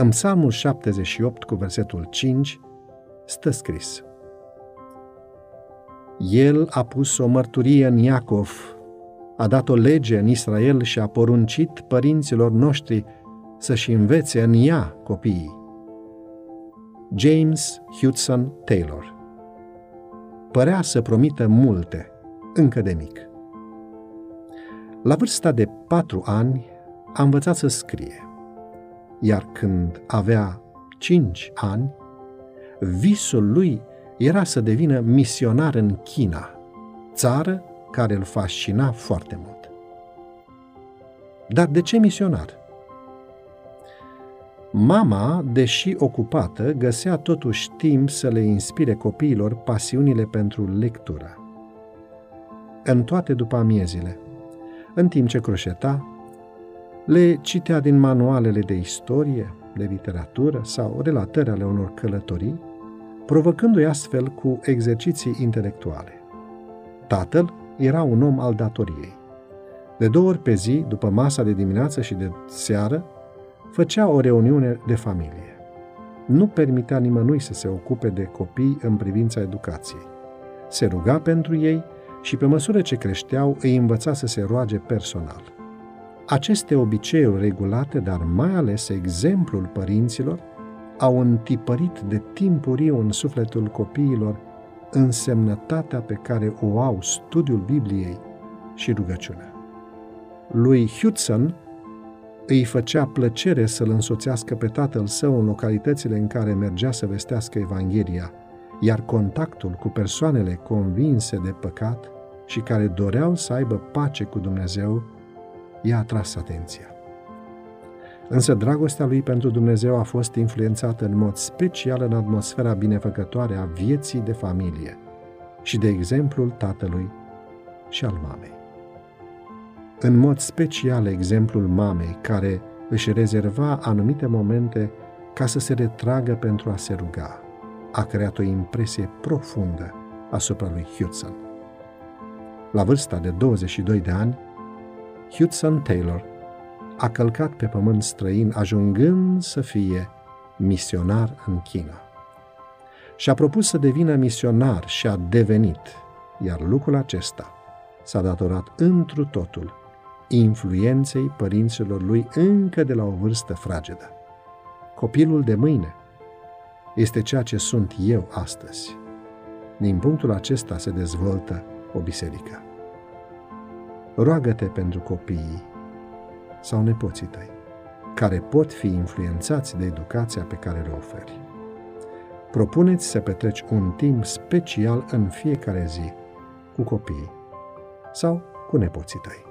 În Psalmul 78 cu versetul 5 stă scris El a pus o mărturie în Iacov, a dat o lege în Israel și a poruncit părinților noștri să-și învețe în ea copiii. James Hudson Taylor Părea să promită multe, încă de mic. La vârsta de patru ani a învățat să scrie, iar când avea cinci ani, visul lui era să devină misionar în China, țară care îl fascina foarte mult. Dar de ce misionar? Mama, deși ocupată, găsea totuși timp să le inspire copiilor pasiunile pentru lectură. În toate după amiezile, în timp ce croșeta, le citea din manualele de istorie, de literatură sau relatări ale unor călătorii, provocându-i astfel cu exerciții intelectuale. Tatăl era un om al datoriei. De două ori pe zi, după masa de dimineață și de seară, făcea o reuniune de familie. Nu permitea nimănui să se ocupe de copii în privința educației. Se ruga pentru ei și pe măsură ce creșteau îi învăța să se roage personal. Aceste obiceiuri regulate, dar mai ales exemplul părinților, au întipărit de timpuriu în sufletul copiilor însemnătatea pe care o au studiul Bibliei și rugăciunea. Lui Hudson îi făcea plăcere să-l însoțească pe tatăl său în localitățile în care mergea să vestească Evanghelia, iar contactul cu persoanele convinse de păcat și care doreau să aibă pace cu Dumnezeu i-a atras atenția. Însă dragostea lui pentru Dumnezeu a fost influențată în mod special în atmosfera binefăcătoare a vieții de familie și de exemplul tatălui și al mamei. În mod special exemplul mamei, care își rezerva anumite momente ca să se retragă pentru a se ruga, a creat o impresie profundă asupra lui Hudson. La vârsta de 22 de ani, Hudson Taylor a călcat pe pământ străin, ajungând să fie misionar în China. Și-a propus să devină misionar și a devenit, iar lucrul acesta s-a datorat întru totul influenței părinților lui încă de la o vârstă fragedă. Copilul de mâine este ceea ce sunt eu astăzi. Din punctul acesta se dezvoltă o biserică. Roagă-te pentru copiii sau nepoții tăi, care pot fi influențați de educația pe care le oferi. Propuneți să petreci un timp special în fiecare zi cu copiii sau cu nepoții tăi.